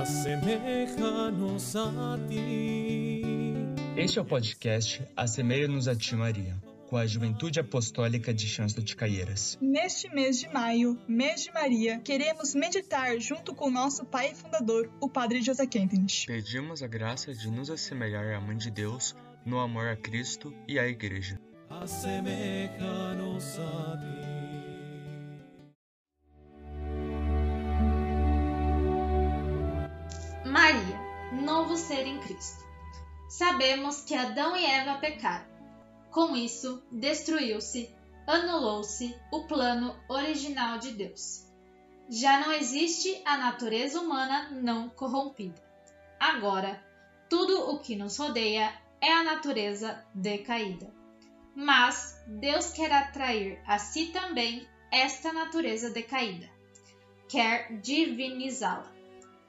Assemelha-nos a ti. Este é o podcast Assemelha-nos a Ti, Maria, com a Juventude Apostólica de Chãos de Caieiras. Neste mês de maio, mês de Maria, queremos meditar junto com nosso pai e fundador, o Padre José Kentenich. Pedimos a graça de nos assemelhar à Mãe de Deus no amor a Cristo e à Igreja. Assemelha-nos a ti. Novo ser em Cristo. Sabemos que Adão e Eva pecaram. Com isso, destruiu-se, anulou-se o plano original de Deus. Já não existe a natureza humana não corrompida. Agora, tudo o que nos rodeia é a natureza decaída. Mas Deus quer atrair a si também esta natureza decaída. Quer divinizá-la.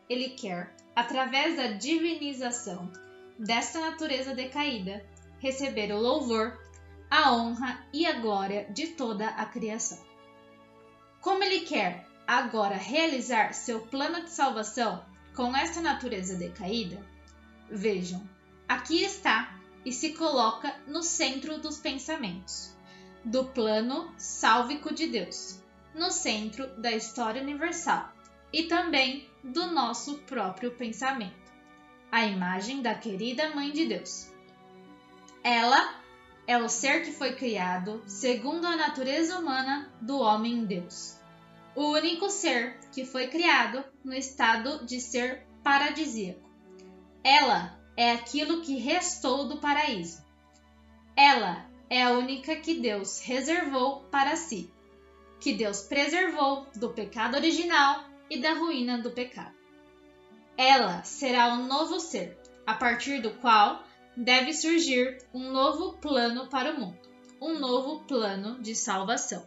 Ele quer, através da divinização desta natureza decaída, receber o louvor, a honra e a glória de toda a criação. Como ele quer agora realizar seu plano de salvação com esta natureza decaída, vejam, aqui está e se coloca no centro dos pensamentos, do plano sálvico de Deus, no centro da história universal e também do nosso próprio pensamento a imagem da querida Mãe de Deus. Ela é o ser que foi criado segundo a natureza humana do homem Deus. O único ser que foi criado no estado de ser paradisíaco. Ela é aquilo que restou do paraíso. Ela é a única que Deus reservou para si, que Deus preservou do pecado original e da ruína do pecado. Ela será um novo ser, a partir do qual deve surgir um novo plano para o mundo, um novo plano de salvação.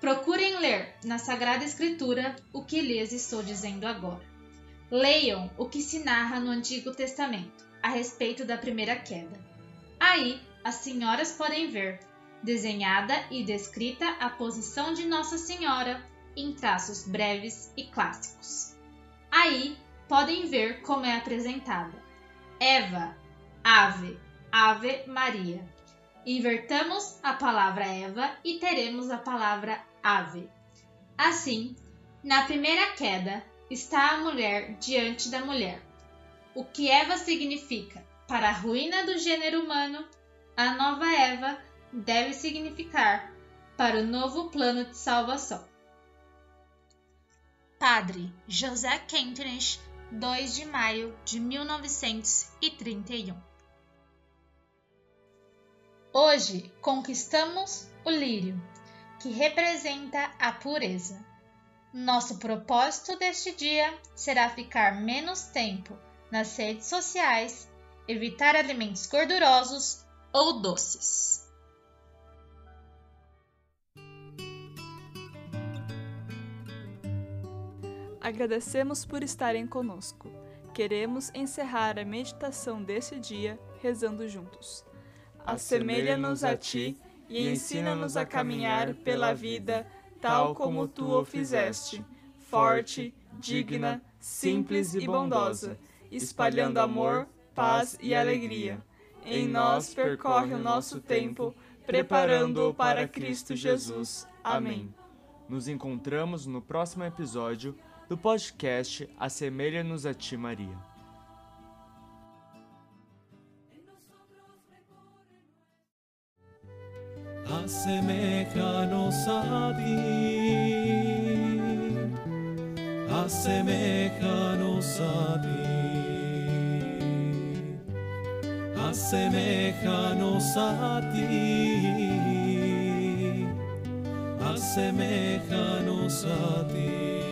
Procurem ler na Sagrada Escritura o que lhes estou dizendo agora. Leiam o que se narra no Antigo Testamento a respeito da primeira queda. Aí as senhoras podem ver, desenhada e descrita a posição de Nossa Senhora em traços breves e clássicos. Aí podem ver como é apresentada. Eva, ave, ave Maria. Invertamos a palavra Eva e teremos a palavra ave. Assim, na primeira queda está a mulher diante da mulher. O que Eva significa para a ruína do gênero humano, a nova Eva deve significar para o novo plano de salvação. Padre José Kentenich, 2 de maio de 1931. Hoje conquistamos o lírio, que representa a pureza. Nosso propósito deste dia será ficar menos tempo nas redes sociais, evitar alimentos gordurosos ou doces. Agradecemos por estarem conosco. Queremos encerrar a meditação desse dia rezando juntos. Assemelha-nos a ti e ensina-nos a caminhar pela vida tal como tu o fizeste, forte, digna, simples e bondosa, espalhando amor, paz e alegria. Em nós percorre o nosso tempo, preparando-o para Cristo Jesus. Amém. Nos encontramos no próximo episódio do podcast Assemelha-nos a Ti, Maria. Assemelha-nos a ti. Assemelha-nos a ti. Assemelha-nos a ti. Assemelha-nos a ti.